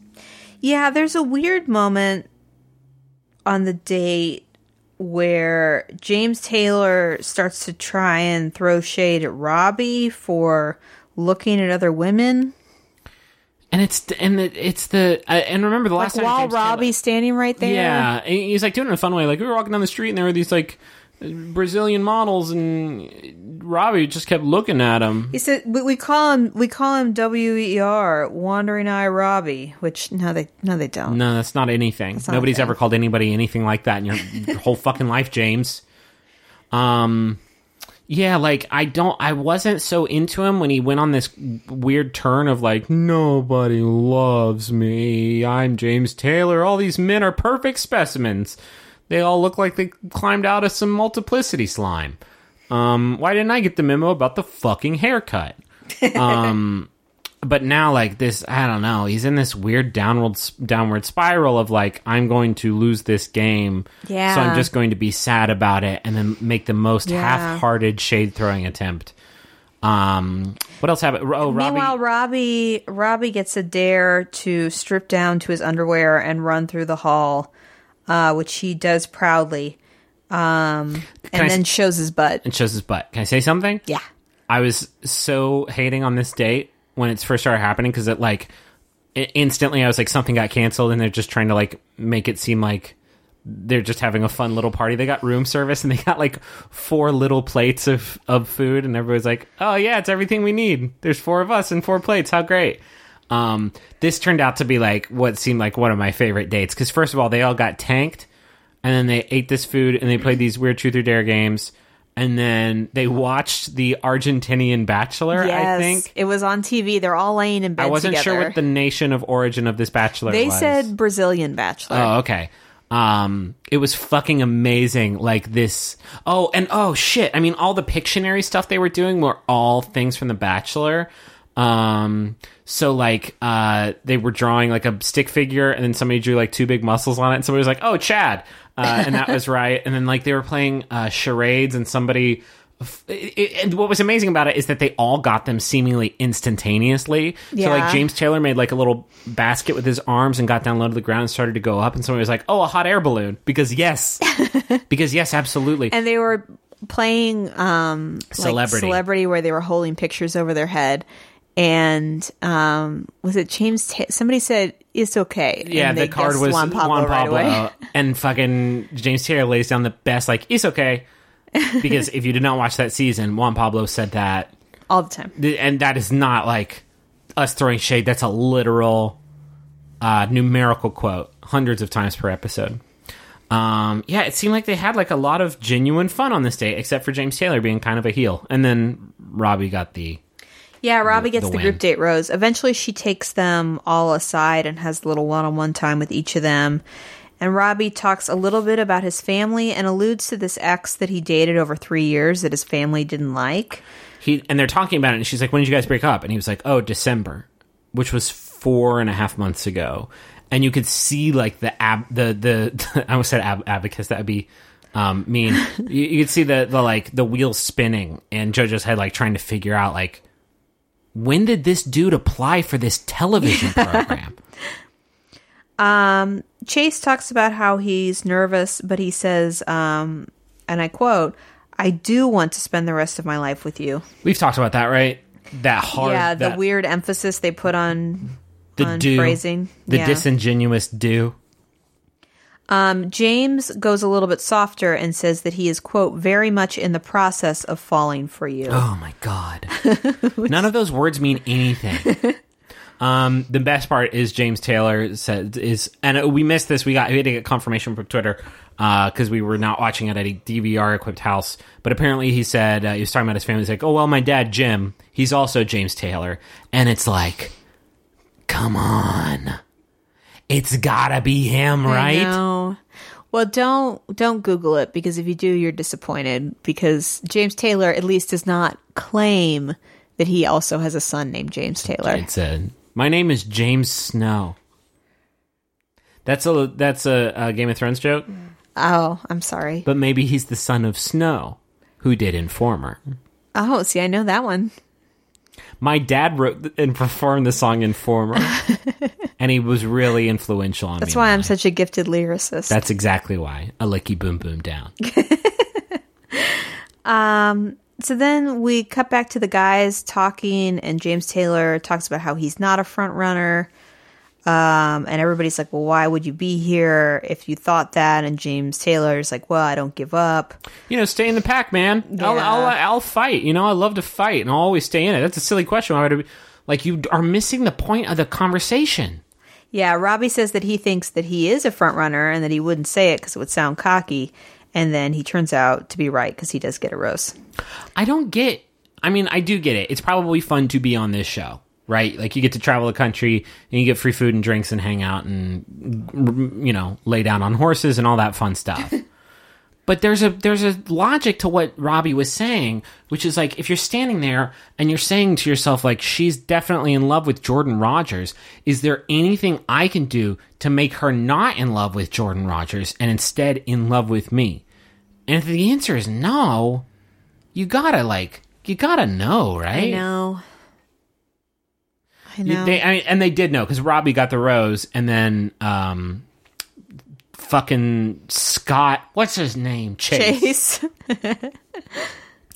Yeah, there's a weird moment on the date where James Taylor starts to try and throw shade at Robbie for looking at other women. And it's and it, it's the uh, and remember the Like last time while James Taylor- Robbie's standing right there. Yeah, he's like doing it in a fun way. Like we were walking down the street, and there were these like Brazilian models, and Robbie just kept looking at him. He said we, we call him we call him W E R Wandering Eye Robbie, which no they no they don't. No, that's not anything. not Nobody's thing. ever called anybody anything like that in your, your whole fucking life, James. Um, yeah, like I don't, I wasn't so into him when he went on this weird turn of like nobody loves me. I'm James Taylor. All these men are perfect specimens. They all look like they climbed out of some multiplicity slime. Um, why didn't I get the memo about the fucking haircut? Um, but now like this i don't know he's in this weird downward downward spiral of like i'm going to lose this game Yeah. so i'm just going to be sad about it and then make the most Yeah. half-hearted shade throwing attempt Um, what else happened? Oh, Robbie. Meanwhile, Robbie Robbie gets a dare to strip down to his underwear and run through the hall, uh, which he does proudly, um, I and s- then shows his butt. and shows his butt. Can I say something? Yeah, I was so hating on this date when it first started happening because it like i- instantly I was like something got canceled and they're just trying to like make it seem like they're just having a fun little party. They got room service and they got like four little plates of of food and everybody's like, "Oh yeah, it's everything we need. There's four of us and four plates. How great." Um, this turned out to be like what seemed like one of my favorite dates because first of all, they all got tanked and then they ate this food and they played these weird truth or dare games. And then they watched the Argentinian Bachelor. yes, I think it was on TV. They're all laying in bed. I wasn't sure what the nation of origin of this Bachelor They was. said Brazilian Bachelor. Oh, okay. Um, it was fucking amazing. Like this. Oh, and oh shit. I mean, all the Pictionary stuff they were doing were all things from The Bachelor. Um, so like, uh, they were drawing like a stick figure, and then somebody drew like two big muscles on it, and somebody was like, "Oh, Chad," uh, and that was right. And then like they were playing uh, charades, and somebody. It, it- and what was amazing about it is that they all got them seemingly instantaneously. Yeah. So like James Taylor made like a little basket with his arms and got down low to the ground and started to go up, and somebody was like, "Oh, a hot air balloon!" Because yes, because yes, absolutely. and they were playing um like Celebrity. celebrity where they were holding pictures over their head and um was it james Ta- somebody said it's okay. Yeah, and the card was juan pablo, right away. And fucking James Taylor lays down the best like it's okay. Because if you did not watch that season, Juan Pablo said that, all the time. And that is not like us throwing shade. That's a literal uh, numerical quote, hundreds of times per episode. Um, yeah, it seemed like they had like a lot of genuine fun on this date, except for James Taylor being kind of a heel, and then Robbie got the yeah robbie gets the the, group date rose. Eventually she takes them all aside and has a little one-on-one time with each of them. And robbie talks a little bit about his family and alludes to this ex that he dated over three years that his family didn't like. He and they're talking about it and she's like when did you guys break up? And he was like oh december which was four and a half months ago. And you could see like the ab the the i almost said ab- abacus that would be um mean. You, you could see the the like the wheels spinning and jojo's head like trying to figure out like when did this dude apply for this television program Chase talks about how he's nervous, but he says, um, and I quote, I do want to spend the rest of my life with you. we've talked about that right that hard yeah, the that- weird emphasis they put on the on do phrasing. the Yeah. disingenuous do Um, James goes a little bit softer and says that he is, quote, very much in the process of falling for you. Oh my god. None of those words mean anything. Um, the best part is James Taylor said is, and we missed this. We got we had to get confirmation from Twitter because we were not watching it at a DVR equipped house. But apparently, he said uh, he was talking about his family. He's like, "Oh well, my dad Jim, he's also James Taylor," and it's like, come on, it's gotta be him, right? Well, don't don't Google it because if you do, you're disappointed because James Taylor at least does not claim that he also has a son named James Taylor. It said, "My name is James Snow." That's a that's a, a Game of Thrones joke. Oh, I'm sorry. But maybe he's the son of Snow, who did Informer. Oh, see, I know that one. My dad wrote and performed the song Informer, and he was really influential on That's why I'm life. such a gifted lyricist. That's exactly why. A licky boom boom down. um so then we cut back to the guys talking, and James Taylor talks about how he's not a front runner. Um, and everybody's like, well, why would you be here if you thought that? And James Taylor's like, well, I don't give up. You know, stay in the pack, man. I'll, I'll, I'll fight. You know, I love to fight, and I'll always stay in it. That's a silly question. Why would I be, like you are missing the point of the conversation? Yeah, Robbie says that he thinks that he is a front runner and that he wouldn't say it because it would sound cocky. And then he turns out to be right because he does get a rose. I don't get. I mean, I do get it. It's probably fun to be on this show, right? Like you get to travel the country and you get free food and drinks and hang out and you know lay down on horses and all that fun stuff. but there's a there's a logic to what Robbie was saying, which is like if you're standing there and you're saying to yourself like she's definitely in love with Jordan Rodgers, is there anything I can do to make her not in love with Jordan Rodgers and instead in love with me? And if the answer is no, you gotta like you gotta know, right? I know. I You- know. They, I mean, and they did know because Robbie got the rose, and then um, fucking Scott, what's his name? Chase. Chase.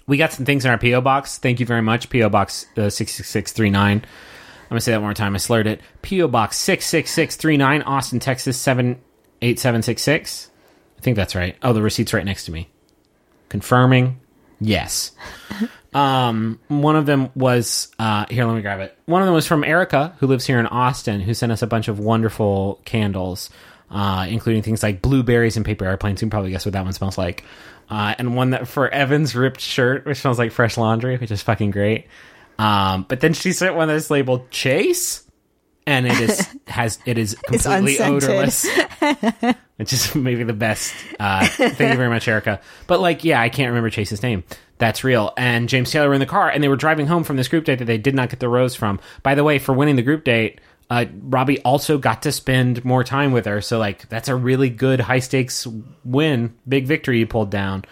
We got some things in our PO box. Thank you very much, PO box uh, six six six three nine. I'm gonna say that one more time. I slurred it. PO box six six six three nine, Austin, Texas seven eight seven six six. I think that's right. Oh, the receipt's right next to me. Confirming. Yes. Um, one of them was uh, here. Let me grab it. One of them was from Erica, who lives here in Austin, who sent us a bunch of wonderful candles, uh, including things like blueberries and paper airplanes. You can probably guess what that one smells like. Uh, and one that for Evan's ripped shirt, which smells like fresh laundry, which is fucking great. Um, but then she sent one that's labeled Chase, and it is has it is completely odorless which is maybe the best. Uh, thank you very much, Erica. But like, yeah, I can't remember Chase's name. That's real. And James Taylor were in the car, and they were driving home from this group date that they did not get the rose from. By the way, for winning the group date, uh, Robbie also got to spend more time with her. So like, that's a really good high stakes win, big victory you pulled down.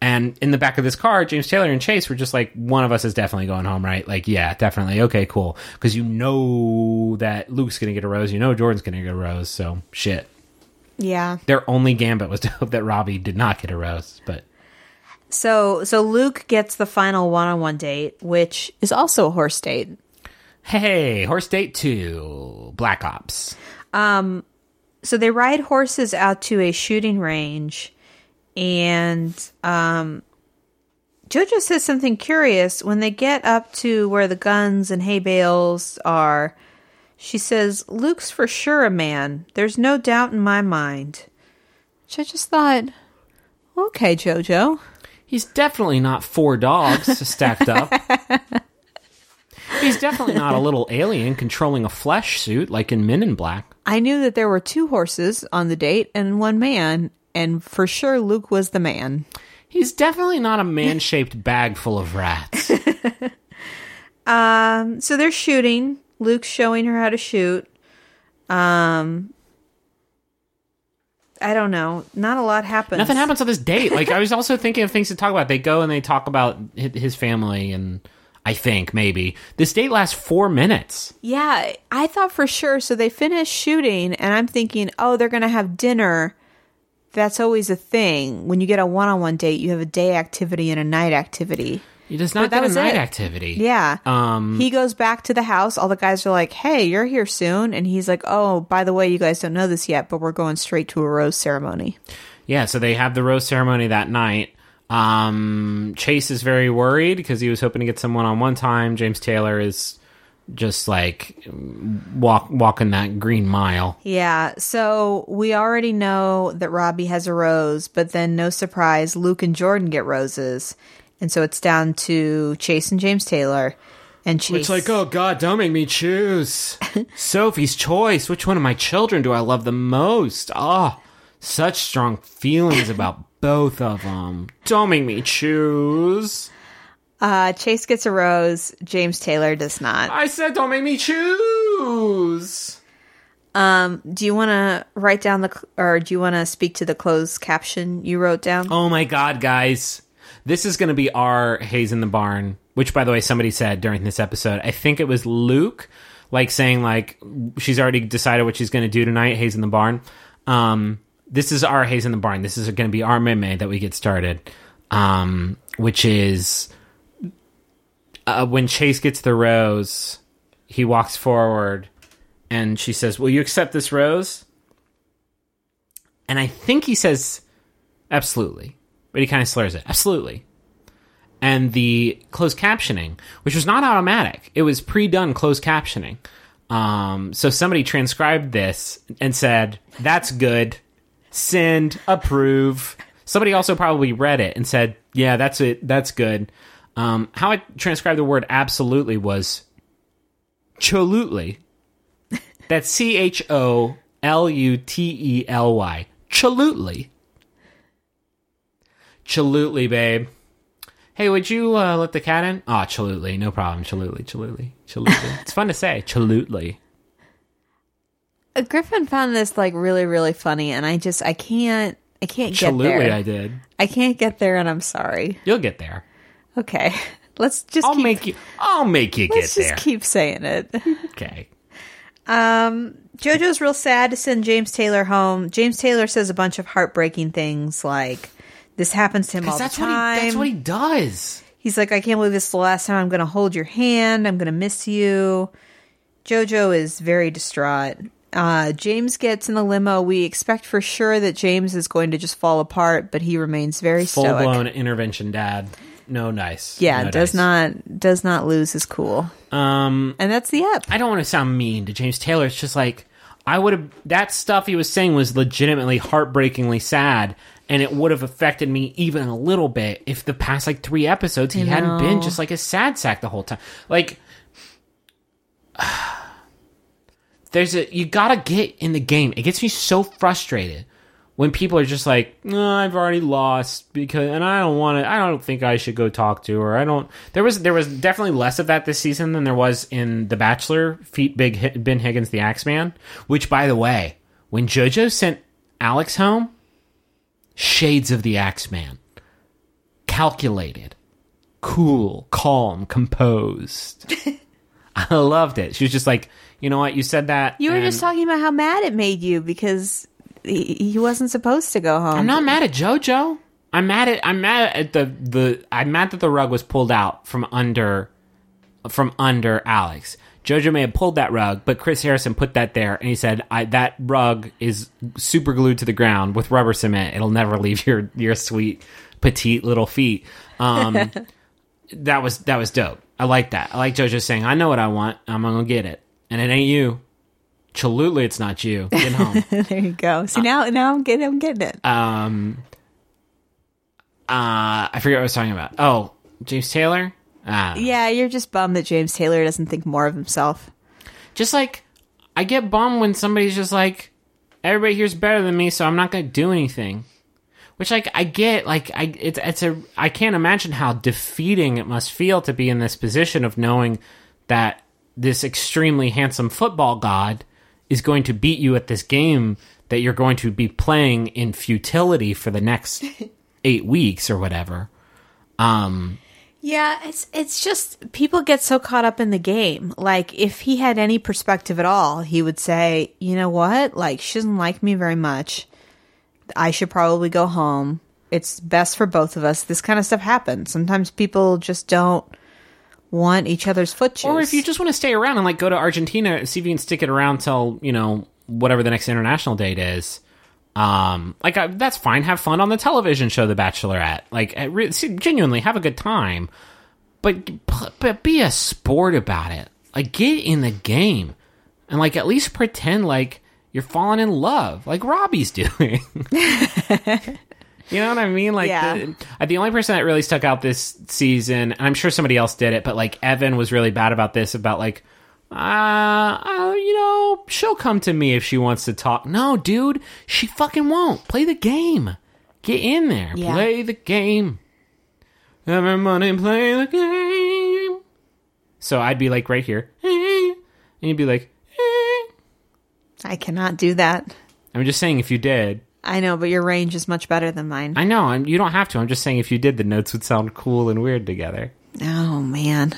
And in the back of this car, James Taylor and Chase were just like, one of us is definitely going home, right? Like, yeah, definitely. Okay, cool. Because you know that Luke's going to get a rose. You know Jordan's going to get a rose. So shit yeah. their only gambit was to hope that Robbie did not get a rose. But So so Luke gets the final one-on-one date, which is also a horse date. Hey, horse date two, Black Ops. Um, So they ride horses out to a shooting range, and um, JoJo says something curious when they get up to where the guns and hay bales are. She says, "Luke's for sure a man. There's no doubt in my mind." Which I just thought, okay, JoJo. He's definitely not four dogs stacked up. He's definitely not a little alien controlling a flesh suit like in Men in Black. I knew that there were two horses on the date and one man, and for sure Luke was the man. He's definitely not a man shaped bag full of rats. Um, so they're shooting. Luke's showing her how to shoot. Um, I don't know. Not a lot happens. Nothing happens on this date. Like I was also thinking of things to talk about. They go and they talk about his family, and I think maybe this date lasts four minutes. Yeah, I thought for sure. So they finish shooting, and I'm thinking, oh, they're going to have dinner. That's always a thing. When you get a one on one date, you have a day activity and a night activity. He does not that get a night it. activity. Yeah. Um, he goes back to the house. All the guys are like, hey, you're here soon. And he's like, oh, by the way, you guys don't know this yet, but we're going straight to a rose ceremony. Yeah, so they have the rose ceremony that night. Um, Chase is very worried because he was hoping to get some one-on-one time. James Taylor is just like walk walking that green mile. Yeah, so we already know that Robbie has a rose, but then no surprise, Luke and Jordan get roses. And so it's down to Chase and James Taylor. And Chase It's like, oh God, don't make me choose. Sophie's choice. Which one of my children do I love the most? Ah, such strong feelings about both of them. Don't make me choose. uh, Chase gets a rose, James Taylor does not. I said, don't make me choose. Do you want to write down the, cl- or do you want to speak to the closed caption you wrote down? Oh my god, guys. This is going to be our Hay's in the Barn, which by the way somebody said during this episode. I think it was Luke like saying like she's already decided what she's going to do tonight, Hay's in the Barn. Um this is our Hay's in the Barn. This is going to be our meme that we get started. Um which is uh, when Chase gets the rose, he walks forward and she says, "Will you accept this rose?" And I think he says Absolutely. But he kind of slurs it. Absolutely. And the closed captioning, which was not automatic, it was pre done closed captioning. Um, so somebody transcribed this and said, That's good. Send, approve. Somebody also probably read it and said, Yeah, that's it. That's good. Um, how I transcribed the word absolutely was cholutely. That's C H O L U T E L Y. Cholutely. Cholutely, babe. Hey, would you uh, let the cat in? Oh, cholutely. No problem. Cholutely, cholutely, cholutely. it's fun to say. Cholutely. Uh, Griffin found this like really, really funny, and I just, I can't, I can't get Cholutely, there. I did. I can't get there, and I'm sorry. You'll get there. Okay. Let's just I'll keep, make you. I'll make you get there. keep saying it. okay. JoJo's real sad to send James Taylor home. James Taylor says a bunch of heartbreaking things like this happens to him all Because that's the what he. time. That's what he does. He's like, I can't believe this is the last time I'm going to hold your hand. I'm going to miss you. Jojo is very distraught. Uh, James gets in the limo. We expect for sure that James is going to just fall apart, but he remains very Full stoic. blown intervention, dad. No nice. Yeah, No does dice. not does not lose his cool. Um, And that's the up. I don't want to sound mean to James Taylor. It's just like I would have. That stuff he was saying was legitimately heartbreakingly sad, and it would have affected me even a little bit if the past like three episodes he hadn't been just like a sad sack the whole time. Like, there's a you gotta get in the game. It gets me so frustrated when people are just like, no, I've already lost because, and I don't want to. I don't think I should go talk to her. I don't. There was there was definitely less of that this season than there was in The Bachelor. Feet Big Ben Higgins, the Axeman. Which, by the way, when JoJo sent Alex home, shades of the Axeman, calculated, cool, calm, composed. I loved it. She was just like, you know what, you said that. You were and- just talking about how mad it made you because he, he wasn't supposed to go home. I'm not mad at JoJo. I'm mad at I'm mad at the the I'm mad that the rug was pulled out from under from under Alex. JoJo may have pulled that rug, but Chris Harrison put that there, and he said, "I that rug is super glued to the ground with rubber cement. It'll never leave your your sweet petite little feet." Um, that was that was dope. I like that. I like JoJo saying, "I know what I want. I'm gonna get it, and it ain't you." Absolutely, it's not you. Get home. there you go. See now, now I'm getting, I'm getting it. um uh I forget what I was talking about. Oh, James Taylor? Ah. yeah, you're just bummed that James Taylor doesn't think more of himself. Just like I get bummed when somebody's just like everybody here's better than me, so I'm not going to do anything. Which like I get like I it's it's a I can't imagine how defeating it must feel to be in this position of knowing that this extremely handsome football god is going to beat you at this game that you're going to be playing in futility for the next 8 weeks or whatever. Um Yeah, it's it's just people get so caught up in the game. Like if he had any perspective at all, he would say, "You know what? Like she doesn't like me very much. I should probably go home. It's best for both of us." This kind of stuff happens. Sometimes people just don't want each other's foot juice. Or if you just want to stay around and like go to Argentina, and see if you can stick it around till you know whatever the next international date is. Um, like I, that's fine. Have fun on the television show, The Bachelorette. Like re- genuinely have a good time, but but be a sport about it. Like get in the game, and like at least pretend like you're falling in love, like Robbie's doing. You know what I mean? Like Yeah. the, the only person that really stuck out this season, and I'm sure somebody else did it, but like Evan was really bad about this. About like, uh, uh, you know, she'll come to me if she wants to talk. No, dude, she fucking won't. Play the game. Get in there. Yeah. Play the game. Everybody play the game. So I'd be like right here, and you'd be like. I cannot do that. I'm just saying if you did. I know, but your range is much better than mine. I know, I'm, you don't have to. I'm just saying if you did, the notes would sound cool and weird together. oh man.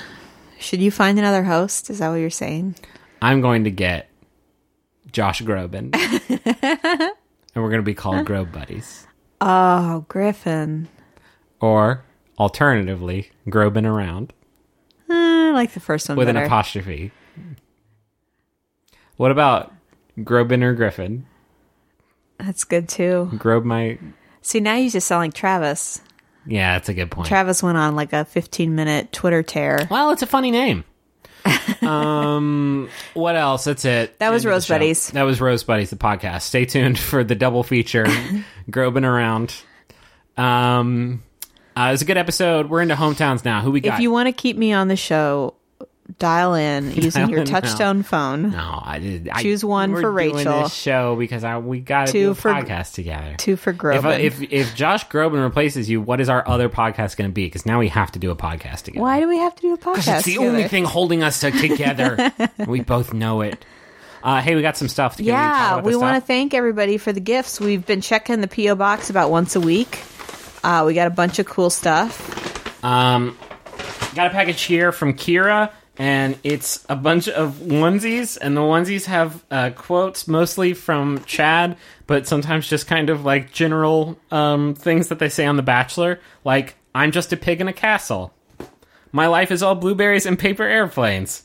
Should you find another host? Is that what you're saying? I'm going to get Josh Groban. and we're going to be called Grobe Buddies. Oh, Griffin. Or, alternatively, Groban Around Uh, I like the first one with better. an apostrophe. What about Groban or Griffin? That's good too. Grobe my. See, now you just sound like Travis. Yeah, that's a good point. Travis went on like a 15 minute Twitter tear. well, it's a funny name. um, what else? That's it. That was End Rose. Buddies. That was Rose Buddies, the podcast. Stay tuned for the double feature, Groban Around. Um, uh, it was a good episode. We're into hometowns now. Who we got? If you want to keep me on the show, dial in using Dial your in now. touchstone phone. No, I did. I, Choose one for Rachel. This show because I we got to Two do a for- podcast together. Two for If, Groban. if if Josh Groban replaces you, what is our other podcast going to be? Because now we have to do a podcast together. Why do we have to do a podcast? Because it's the together? only thing holding us together. we both know it. Uh, hey, we got some stuff. Talk Yeah, we want to thank everybody for the gifts. We've been checking the PO box about once a week. Uh, we got a bunch of cool stuff. Um, got a package here from Kira, and it's a bunch of onesies, and the onesies have uh, quotes mostly from Chad, but sometimes just kind of like general um, things that they say on The Bachelor, like "I'm just a pig in a castle." My life is all blueberries and paper airplanes.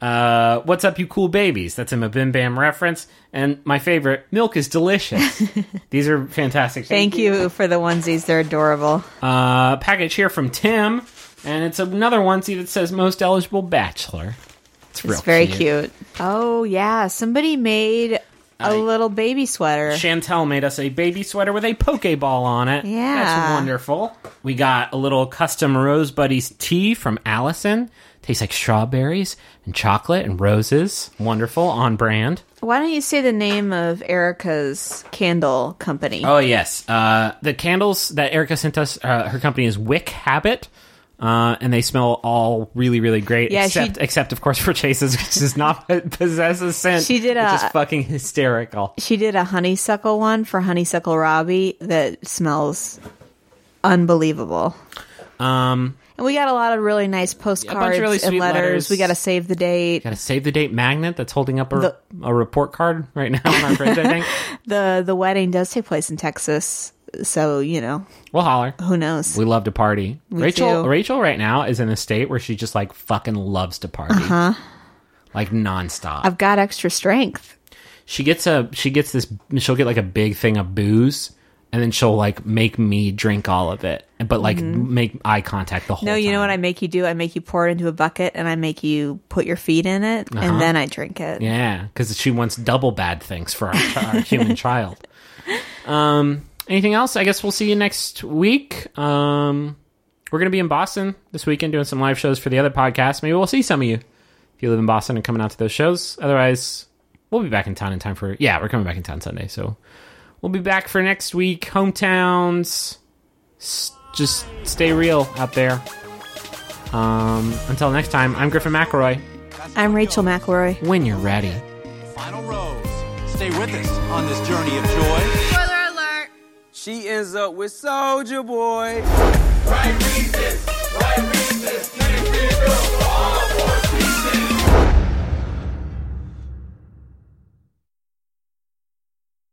Uh, what's up, you cool babies? That's a Mabim Bam reference. And my favorite, milk is delicious. These are fantastic. Thank you for the onesies. They're adorable. Uh, package here from Tim, and it's another onesie that says most eligible bachelor. It's, real It's very cute. Oh, yeah. Somebody made a I- little baby sweater. Chantel made us a baby sweater with a Pokeball on it. Yeah. That's wonderful. We got a little custom Rose Buddies tea from Allison. Tastes like strawberries and chocolate and roses. Wonderful, on brand. Why don't you say the name of Erica's candle company? Oh, yes. Uh, the candles that Erica sent us, uh, her company is Wick Habit. Uh, and they smell all really, really great. Yeah, except, she- except of course for Chase's, which does not possess a scent. She did which is a- fucking hysterical. She did a honeysuckle one for Honeysuckle Robbie that smells unbelievable. Um, And we got a lot of really nice postcards really and letters. letters. We got to save the date. got a save the date magnet that's holding up a, The- a report card right now on our fridge. I think The the wedding does take place in Texas, so you know we'll holler. who knows. We love to party. We Rachel. Rachel right now is in a state where she just like fucking loves to party. Uh-huh. Like nonstop. I've got extra strength. she gets a she gets this she'll get like a big thing of booze and then she'll like make me drink all of it. But like make eye contact the whole Mm-hmm. No, you know what I make you do? I make you pour it into a bucket and I make you put your feet in it and then I drink it. Yeah, because she wants double bad things for our, our human child. Um, anything else? I guess we'll see you next week. Um, we're going to be in Boston this weekend doing some live shows for the other podcast. Maybe we'll see some of you if you live in Boston and coming out to those shows. Otherwise, we'll be back in town in time for. Yeah, we're coming back in town Sunday, so we'll be back for next week. Hometowns. S- just stay real out there. Um, until next time, I'm Griffin McElroy. I'm Rachel McElroy. When you're ready. Final rose. Stay with us on this journey of joy. She ends up with Soulja Boy. Right reasons, right reasons.